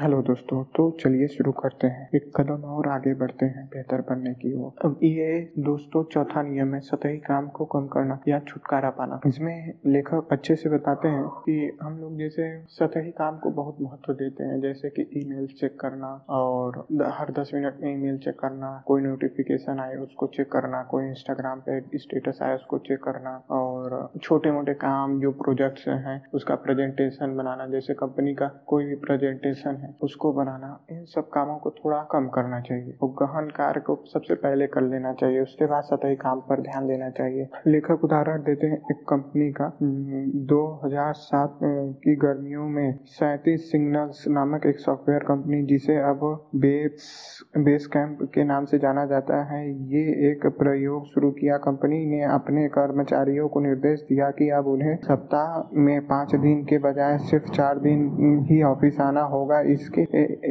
Hello दोस्तों तो चलिए शुरू करते हैं। एक कदम और आगे बढ़ते हैं, बेहतर बनने की ओर। अब ये दोस्तों, चौथा नियम है, सतही काम को कम करना या छुटकारा पाना। इसमें लेखक अच्छे से बताते हैं कि हम लोग जैसे सतही काम को बहुत महत्व देते हैं, जैसे कि ईमेल चेक करना और हर दस मिनट में ईमेल चेक करना, कोई नोटिफिकेशन आए उसको चेक करना, कोई इंस्टाग्राम पे स्टेटस आए उसको चेक करना और छोटे मोटे काम जो प्रोजेक्ट्स हैं, उसका प्रेजेंटेशन बनाना, जैसे कंपनी का कोई भी प्रेजेंटेशन है, उसको बनाना, इन सब कामों को थोड़ा कम करना चाहिए। और गहन कार्य को सबसे पहले कर लेना चाहिए, उसके बाद सतही काम पर ध्यान देना चाहिए। लेखक उदाहरण देते हैं, एक कंपनी का दो हज़ार सात की गर्मियों में सैतीस सिग्नल्स नामक एक सॉफ्टवेयर कंपनी जिसे अब बेस बेस कैंप के नाम से जाना जाता है, ये एक प्रयोग शुरू किया। कंपनी ने अपने कर्मचारियों को निर्देश दिया कि अब उन्हें सप्ताह में पाँच दिन के बजाय सिर्फ़ चार दिन ही ऑफ़िस आना होगा। इसके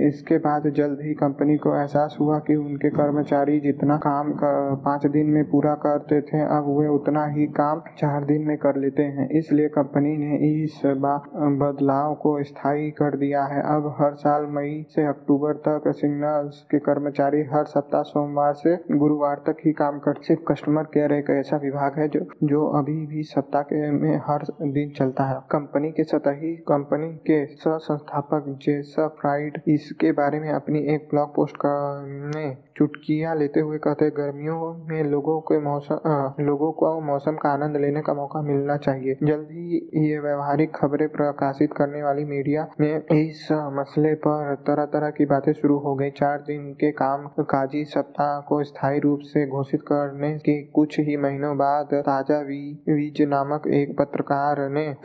इसके बाद जल्द ही कंपनी को एहसास हुआ कि उनके कर्मचारी जितना काम कर, पाँच दिन में पूरा करते थे अब वे उतना ही काम चार दिन में कर लेते हैं। इसलिए कंपनी ने इस बदलाव को स्थायी कर दिया है। अब हर साल मई से अक्टूबर तक सिग्नल्स के कर्मचारी हर सप्ताह सोमवार से गुरुवार तक ही काम कर सिर्फ़ कस्टमर केयर एक ऐसा विभाग है जो जो अभी भी सप्ताह के में हर दिन चलता है। कंपनी के सतही कंपनी के सह संस्थापक जेसफ फ्राइड इसके बारे में अपनी एक ब्लॉग पोस्ट करने चुटकियाँ लेते हुए कहते गर्मियों में लोगों के मौसम लोगों को मौसम का आनंद लेने का मौका मिलना चाहिए। जल्द ही ये व्यवहारिक खबरें प्रकाशित करने वाली मीडिया में इस मसले पर तरह तरह की बातें शुरू हो गई। चार दिन के काम काजी सप्ताह को स्थायी रूप से घोषित करने के कुछ ही महीनों बाद ताज़ा वी वीज नामक एक पत्रकार ने,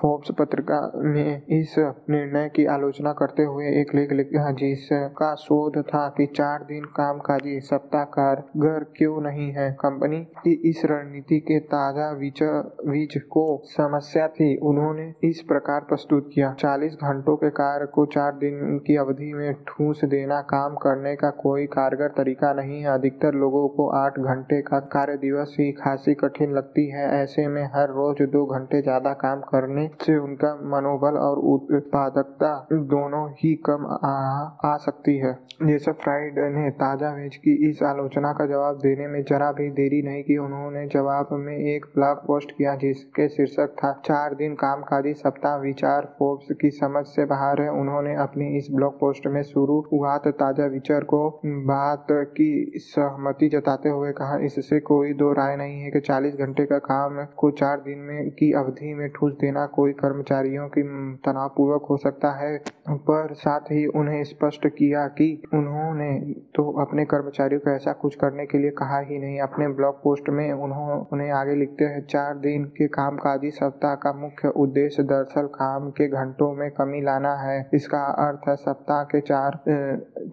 फोर्ब्स पत्रिका में इस निर्णय की आलोचना करते हुए एक लेख लिखा, जिसका शोध था कि चार दिन काम कामकाजी सप्ताह कारगर क्यों नहीं है? कंपनी की इस रणनीति के ताज़ा बीज को समस्या थी। उन्होंने इस प्रकार प्रस्तुत किया 40 घंटों के कार्य को चार दिन की अवधि में ठूस देना काम करने का कोई कारगर तरीका नहीं है। अधिकतर लोगों को आठ घंटे का कार्य दिवस ही खासी कठिन लगती है। ऐसे में हर रोज दो घंटे ज़्यादा काम करने से उनका मनोबल और उत्पादकता दोनों ही कम आ, आ सकती है। जैसे फ्राइड ने ताज़ा वेज की इस आलोचना का जवाब देने में जरा भी देरी नहीं की उन्होंने जवाब में एक ब्लॉग पोस्ट किया जिसके शीर्षक था चार दिन काम काजी सप्ताह विचार फोर्ब्स की समझ से बाहर है। उन्होंने अपनी इस ब्लॉग पोस्ट में शुरू हुआ ताज़ा विचार को बात की सहमति जताते हुए कहा इससे कोई दो राय नहीं है कि 40 घंटे का काम को चार दिन में की अवधि में ठूस देना कोई कर्मचारियों की तनावपूर्वक हो सकता है, पर साथ ही उन्हें स्पष्ट किया कि उन्होंने तो अपने कर्मचारियों को ऐसा कुछ करने के लिए कहा ही नहीं। अपने ब्लॉग पोस्ट में उन्होंने आगे लिखते हैं, चार दिन के काम काजी सप्ताह का मुख्य उद्देश्य दरअसल काम के घंटों में कमी लाना है। इसका अर्थ है सप्ताह के चार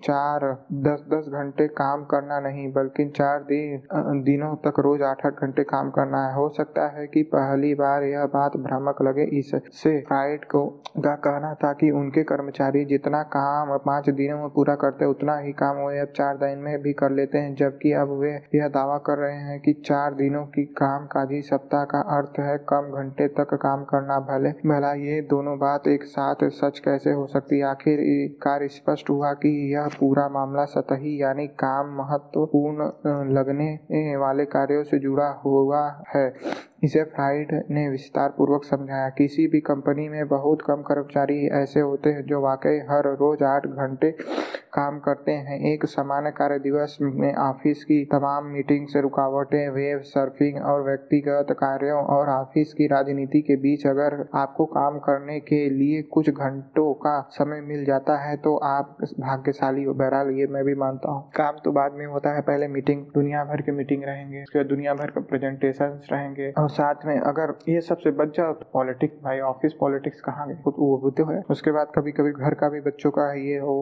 चार, दस दस घंटे काम करना नहीं, बल्कि चार दिन दिनों तक रोज आठ आठ घंटे काम करना है। हो सकता है कि पहली बार यह बात भ्रामक लगे। इससे फ्राइड को का कहना था कि उनके कर्मचारी जितना काम पाँच दिनों में पूरा करते, उतना ही काम वे अब चार दिन में भी कर लेते हैं। जबकि अब वे यह दावा कर रहे हैं कि चार दिनों की काम काजी सप्ताह का अर्थ है कम घंटे तक काम करना। भले, भला ये दोनों बात एक साथ सच कैसे हो सकती? आखिर कार स्पष्ट हुआ कि यह पूरा मामला सतही यानी काम महत्वपूर्ण लगने वाले कार्यों से जुड़ा हुआ है। इसे फ्राइड ने विस्तार पूर्वक समझाया। किसी भी कंपनी में बहुत कम कर्मचारी ऐसे होते हैं जो वाकई हर रोज आठ घंटे काम करते हैं। एक सामान्य कार्य दिवस में ऑफ़िस की तमाम मीटिंग से रुकावटें, वेब सर्फिंग और व्यक्तिगत कार्यों और ऑफ़िस की राजनीति के बीच अगर आपको काम करने के लिए कुछ घंटों का समय मिल जाता है तो आप भाग्यशाली हो। बहरहाल, ये मैं भी मानता हूँ। काम तो बाद में होता है, पहले मीटिंग, दुनिया भर के मीटिंग रहेंगे, उसके बाद दुनिया भर के प्रेजेंटेशन रहेंगे और साथ में अगर ये सबसे बच जाओ तो पॉलिटिक्स भाई, ऑफ़िस पॉलिटिक्स कहाँ वो तो है उसके बाद कभी कभी घर का भी बच्चों का ये हो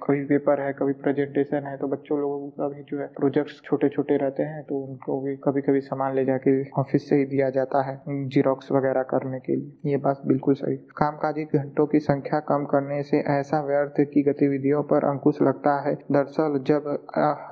कोई पेपर है, कभी प्रेजेंटेशन है तो बच्चों लोगों का भी जो है प्रोजेक्ट्स छोटे छोटे रहते हैं तो उनको भी कभी कभी सामान ले जाके ऑफ़िस से ही दिया जाता है जीरोक्स वगैरह करने के लिए। ये बात बिल्कुल सही। कामकाजी घंटों की संख्या कम करने से ऐसा व्यर्थ की गतिविधियों पर अंकुश लगता है। दरअसल जब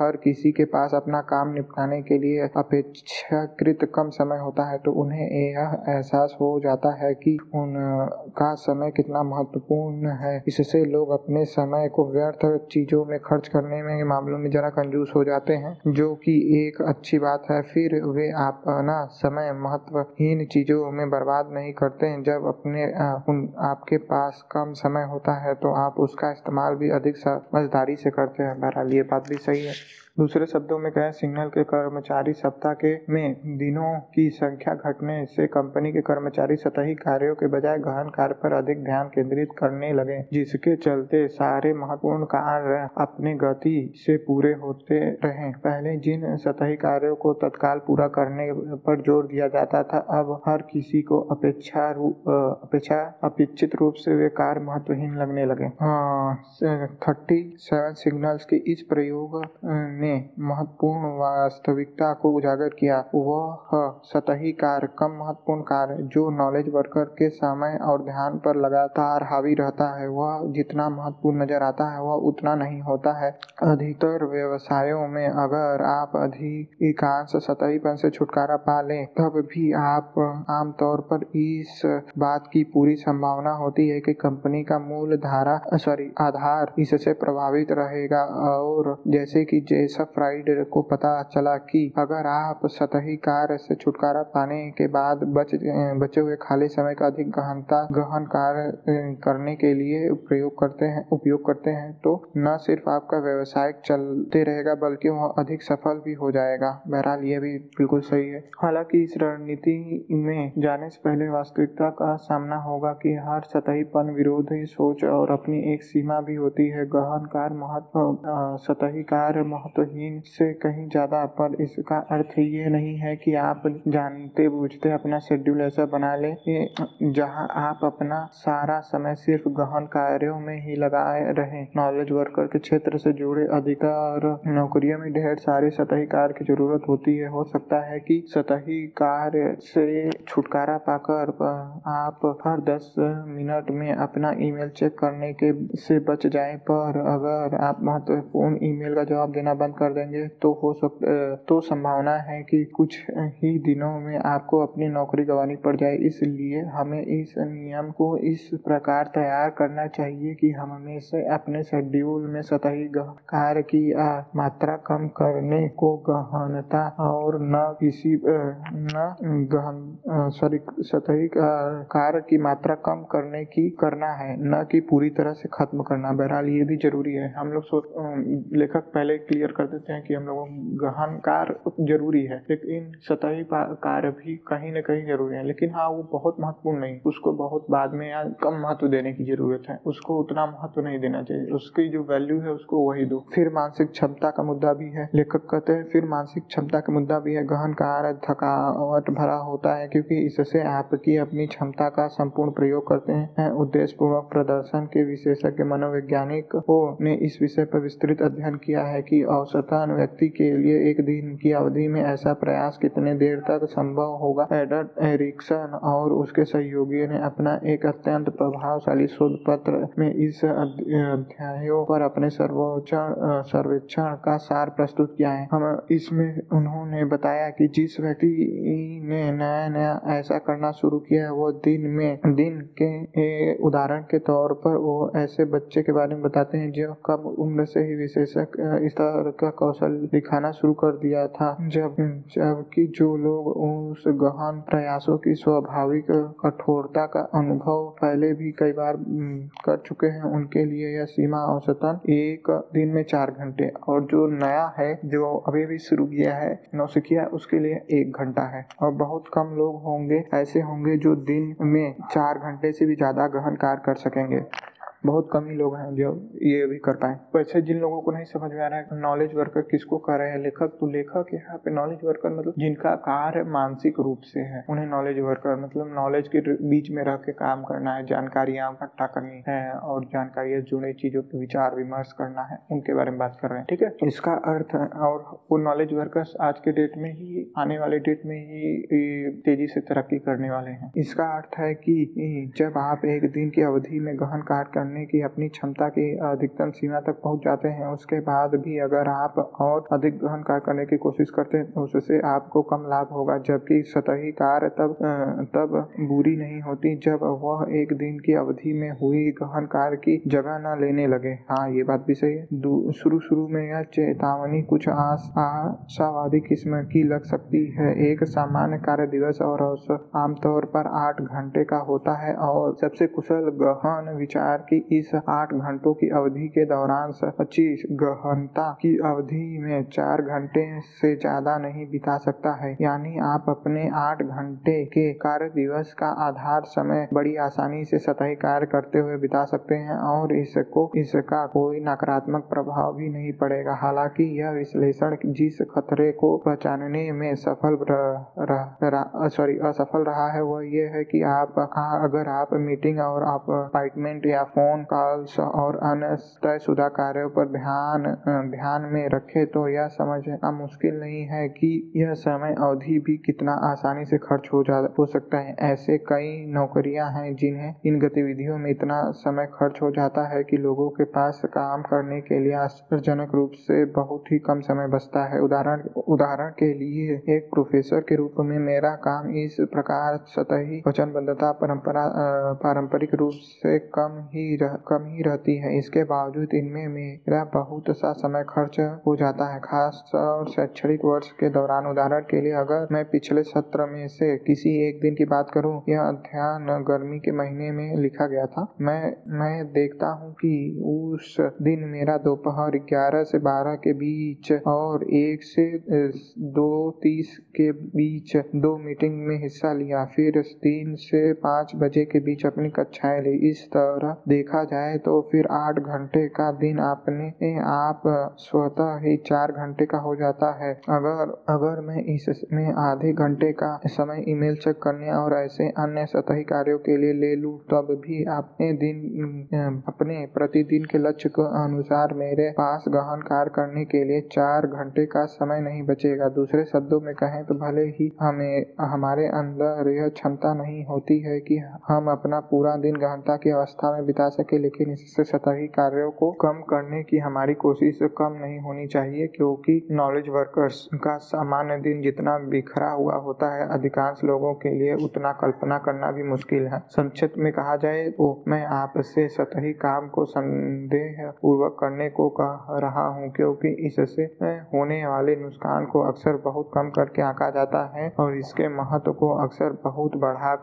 हर किसी के पास अपना काम निपटाने के लिए अपेक्षाकृत कम समय होता है तो उन्हें यह एहसास हो जाता है कि उनका समय कितना महत्वपूर्ण है। इससे लोग अपने समय को व्यर्थ चीज़ों में खर्च करने में मामलों में जरा कंजूस हो जाते हैं, जो कि एक अच्छी बात है। फिर वे अपना समय महत्वहीन चीज़ों में बर्बाद नहीं करते। हैं जब अपने, उन, आपके पास कम समय होता है तो आप उसका इस्तेमाल भी अधिक समझदारी से करते हैं। बहरहाल, ये बात भी सही है। दूसरे शब्दों में कहें, सिग्नल के कर्मचारी सप्ताह के में दिनों की संख्या घटने से कंपनी के कर्मचारी सतही कार्यों के बजाय गहन कार्य पर अधिक ध्यान केंद्रित करने लगे, जिसके चलते सारे महत्वपूर्ण कार्य अपने गति से पूरे होते रहे। पहले जिन सतही कार्यों को तत्काल पूरा करने पर ज़ोर दिया जाता था, अब हर किसी को अपेक्षा अपेक्षा, अपेक्षित रूप से वे कार्य महत्वहीन लगने लगे। थर्टी सेवन सिग्नल्स के इस प्रयोग ने ने महत्वपूर्ण वास्तविकता को उजागर किया। वह सतही कार्य, कम महत्वपूर्ण कार्य, जो नॉलेज वर्कर के समय और ध्यान पर लगातार हावी रहता है, वह जितना महत्वपूर्ण नज़र आता है, वह उतना नहीं होता है। अधिकतर व्यवसायों में अगर आप अधिकांश सतहीपन से छुटकारा पा लें, तब भी आप आमतौर पर इस बात की पूरी संभावना होती है कि कंपनी का मूल धारा, सॉरी, आधार इससे प्रभावित रहेगा। और जैसे कि जैसे सब फ्राइड को पता चला कि अगर आप सतही कार्य से छुटकारा पाने के बाद बच, बचे हुए खाली समय का अधिक गहनता, गहन कार्य करने के लिए प्रयोग करते हैं, उपयोग करते हैं तो न सिर्फ़ आपका व्यवसाय चलते रहेगा, बल्कि वह अधिक सफल भी हो जाएगा। बहरहाल ये भी बिल्कुल सही है। हालाँकि, इस रणनीति में जाने से पहले वास्तविकता का सामना होगा कि हर सतहीपन विरोधी सोच और अपनी एक सीमा भी होती है। गहन कार्य महत्व सतही कार्य महत्व हीन से कहीं ज़्यादा, पर इसका अर्थ ये नहीं है कि आप जानते बूझते अपना शेड्यूल ऐसा बना ले जहाँ आप अपना सारा समय सिर्फ़ गहन कार्यों में ही लगाए रहे। नॉलेज वर्कर के क्षेत्र से जुड़े अधिकार, नौकरियों में ढेर सारे सतही कार्य की ज़रूरत होती है। हो सकता है कि सतही कार्य से छुटकारा पाकर आप हर दस मिनट में अपना ईमेल चेक करने के से बच जाए, पर अगर आप महत्वपूर्ण ईमेल का जवाब देना बंद कर देंगे तो हो सक तो संभावना है कि कुछ ही दिनों में आपको अपनी नौकरी गंवानी पड़ जाए। इसलिए हमें इस नियम को इस प्रकार तैयार करना चाहिए कि हम हमेशा अपने शेड्यूल में सतही कार्य की मात्रा कम करने को गहनता और न किसी न गहन सॉरी, सतही कार्य की मात्रा कम करने की करना है, न कि पूरी तरह से खत्म करना। बहरहाल ये भी ज़रूरी है। हम लोग लेखक पहले क्लियर कर देते हैं कि हम लोगों गहन कार्य ज़रूरी है। लेकिन सतही कार्य भी कहीं न कहीं ज़रूरी है। लेकिन हाँ वो बहुत महत्वपूर्ण नहीं। उसको बहुत बाद में या कम महत्व देने की ज़रूरत है। उसको उतना महत्व नहीं देना चाहिए। उसकी जो वैल्यू है, उसको वही दो। फिर मानसिक क्षमता का मुद्दा भी है। लेखक कहते हैं, फिर मानसिक क्षमता का मुद्दा भी है। गहन कार्य थकावट भरा होता है क्योंकि इससे आपकी अपनी क्षमता का संपूर्ण प्रयोग करते हैं। उद्देश्य पूर्वक प्रदर्शन के विशेषज्ञ, मनोवैज्ञानिक ने इस विषय पर विस्तृत अध्ययन किया है कि औसतन व्यक्ति के लिए एक दिन की अवधि में ऐसा प्रयास कितने देर तक संभव होगा? एडर्ट एरिक्सन और उसके सहयोगियों ने अपना एक अत्यंत प्रभावशाली शोध पत्र में इस अध्यायों पर अपने सर्वोच्चण सर्वेक्षण का सार प्रस्तुत किया है। हम इसमें उन्होंने बताया कि जिस व्यक्ति ने नया नया ऐसा करना शुरू किया है, वो दिन में, दिन के उदाहरण के तौर पर वो ऐसे बच्चे के बारे में बताते हैं जो कम उम्र से ही विशेषक इस तरह का कौशल दिखाना शुरू कर दिया था। जब, जबकि जो लोग उस गहन प्रयासों की स्वाभाविक कठोरता का अनुभव पहले भी कई बार कर चुके हैं, उनके लिए यह सीमा औसतन एक दिन में चार घंटे। और जो नया है, जो अभी भी शुरू किया है, नौसिखिया, उसके लिए एक घंटा है। और बहुत कम लोग होंगे, ऐसे होंगे जो दिन में चार घंटे से भी ज़्यादा गहन कार्य कर सकेंगे। बहुत कम ही लोग हैं जो ये भी कर पाए। वैसे जिन लोगों को नहीं समझ में आ रहा है नॉलेज वर्कर किसको कर रहे हैं? लेखक? तो लेखक यहाँ पे नॉलेज वर्कर मतलब जिनका कार्य मानसिक रूप से है, उन्हें नॉलेज वर्कर मतलब नॉलेज के बीच में रह के काम करना है, जानकारियाँ इकट्ठा करनी है और जानकारियाँ जुड़े चीज़ों के विचार विमर्श करना है, उनके बारे में बात कर रहे हैं, ठीक है? इसका अर्थ है और वो नॉलेज वर्कर्स आज के डेट में ही, आने वाले डेट में ही तेज़ी से तरक्की करने वाले हैं। इसका अर्थ है कि जब आप एक दिन की अवधि में गहन कार्य करने की अपनी क्षमता की अधिकतम सीमा तक पहुँच जाते हैं। उसके बाद भी अगर आप और अधिक गहन कार्य करने की कोशिश करते हैं, उससे आपको कम लाभ होगा। जबकि सतही कार्य तब तब बुरी नहीं होती जब वह एक दिन की अवधि में हुई गहन कार्य की जगह न लेने लगे। हाँ ये बात भी सही है। शुरू शुरू में यह चेतावनी कुछ आशावादी किस्म की लग सकती है। एक सामान्य कार्य दिवस और आमतौर पर आठ घंटे का होता है और सबसे कुशल गहन विचार की इस आठ घंटों की अवधि के दौरान पच्चीस गहनता की अवधि में चार घंटे से ज़्यादा नहीं बिता सकता है। यानी आप अपने आठ घंटे के कार्य दिवस का आधार समय बड़ी आसानी से सतही कार्य करते हुए बिता सकते हैं और इसको, इसका कोई नकारात्मक प्रभाव भी नहीं पड़ेगा। हालाँकि यह विश्लेषण जिस खतरे को पहचानने में सफल सॉरी असफल रहा है, वह ये है कि आप, अगर आप मीटिंग और अपॉइंटमेंट या फ़ोन कॉल्स और अन्य तयशुदा कार्यों पर ध्यान ध्यान में रखे तो यह समझना मुश्किल नहीं है कि यह समय अवधि भी कितना आसानी से खर्च हो जा, हो सकता है। ऐसे कई नौकरियाँ हैं जिन्हें इन गतिविधियों में इतना समय खर्च हो जाता है कि लोगों के पास काम करने के लिए आश्चर्यजनक रूप से बहुत ही कम समय बचता है। उदाहरण उदाहरण के लिए एक प्रोफेसर के रूप में मेरा काम इस प्रकार, सतही वचनबद्धता परंपरा, पारंपरिक रूप से कम ही रह, कम रहती है। इसके बावजूद इनमें मेरा बहुत सा समय खर्च हो जाता है। खास और शैक्षणिक वर्ष के दौरान उदाहरण के लिए अगर मैं पिछले सत्र में से किसी एक दिन की बात करूँ यह अध्ययन गर्मी के महीने में लिखा गया था। मैं मैं देखता हूँ कि उस दिन मेरा दोपहर ग्यारह से बारह के बीच और एक से दो तीस के बीच दो मीटिंग में हिस्सा लिया। फिर तीन से पाँच बजे के बीच अपनी कक्षाएँ ली। इस तरह देखा जाए तो फिर आठ घंटे का दिन अपने आप स्वतः ही चार घंटे का हो जाता है। अगर अगर मैं इसमें आधे घंटे का समय ईमेल चेक करने और ऐसे अन्य सतही कार्यों के लिए ले लूँ, तब भी अपने दिन, अपने प्रतिदिन के लक्ष्य के अनुसार मेरे पास गहन कार्य करने के लिए चार घंटे का समय नहीं बचेगा। दूसरे शब्दों में कहें तो भले ही हमें, हमारे अंदर यह क्षमता नहीं होती है कि हम अपना पूरा दिन गहनता की अवस्था में बिता सके, लेकिन इससे सतही कार्यों को कम करने की हमारी कोशिश कम नहीं होनी चाहिए, क्योंकि नॉलेज वर्कर्स का सामान्य दिन जितना बिखरा हुआ होता है, अधिकांश लोगों के लिए उतना कल्पना करना भी मुश्किल है। संक्षिप्त में कहा जाए तो मैं आपसे सतही काम को संदेह पूर्वक करने को कह रहा हूँ, क्योंकि इससे होने वाले नुकसान को अक्सर बहुत कम करके आंका जाता है, और इसके महत्व को अक्सर बहुत बढ़ा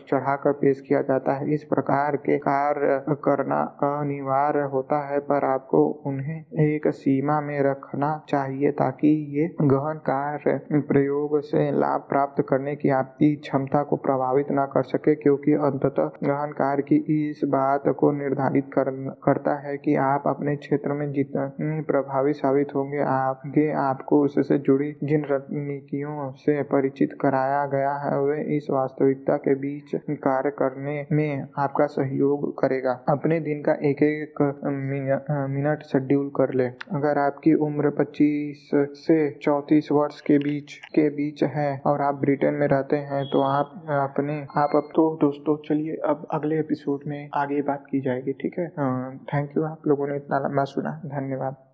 चढ़ाकर पेश किया जाता है। इस प्रकार के कार्य करना अनिवार्य होता है पर आपको उन्हें एक सीमा में रखना चाहिए ताकि ये गहन कार्य प्रयोग से लाभ प्राप्त करने की आपकी क्षमता को प्रभावित न कर सके क्योंकि अंततः गहन कार्य की इस बात को निर्धारित कर, करता है कि आप अपने क्षेत्र में जितने प्रभावी साबित होंगे आपके आपको उससे जुड़ी जिन रणनीतियों से परिचित कराया गया है वे इस वास्तविकता के बीच कार्य करने में आपका सहयोग करेगा। अपने दिन का एक एक मिनट शेड्यूल कर ले। अगर आपकी उम्र 25 से 34 वर्ष के बीच के बीच है और आप ब्रिटेन में रहते हैं तो आप अपने, आप अब तो दोस्तों, चलिए अब अगले एपिसोड में आगे बात की जाएगी, ठीक है? थैंक यू, आप लोगों ने इतना लंबा सुना, धन्यवाद।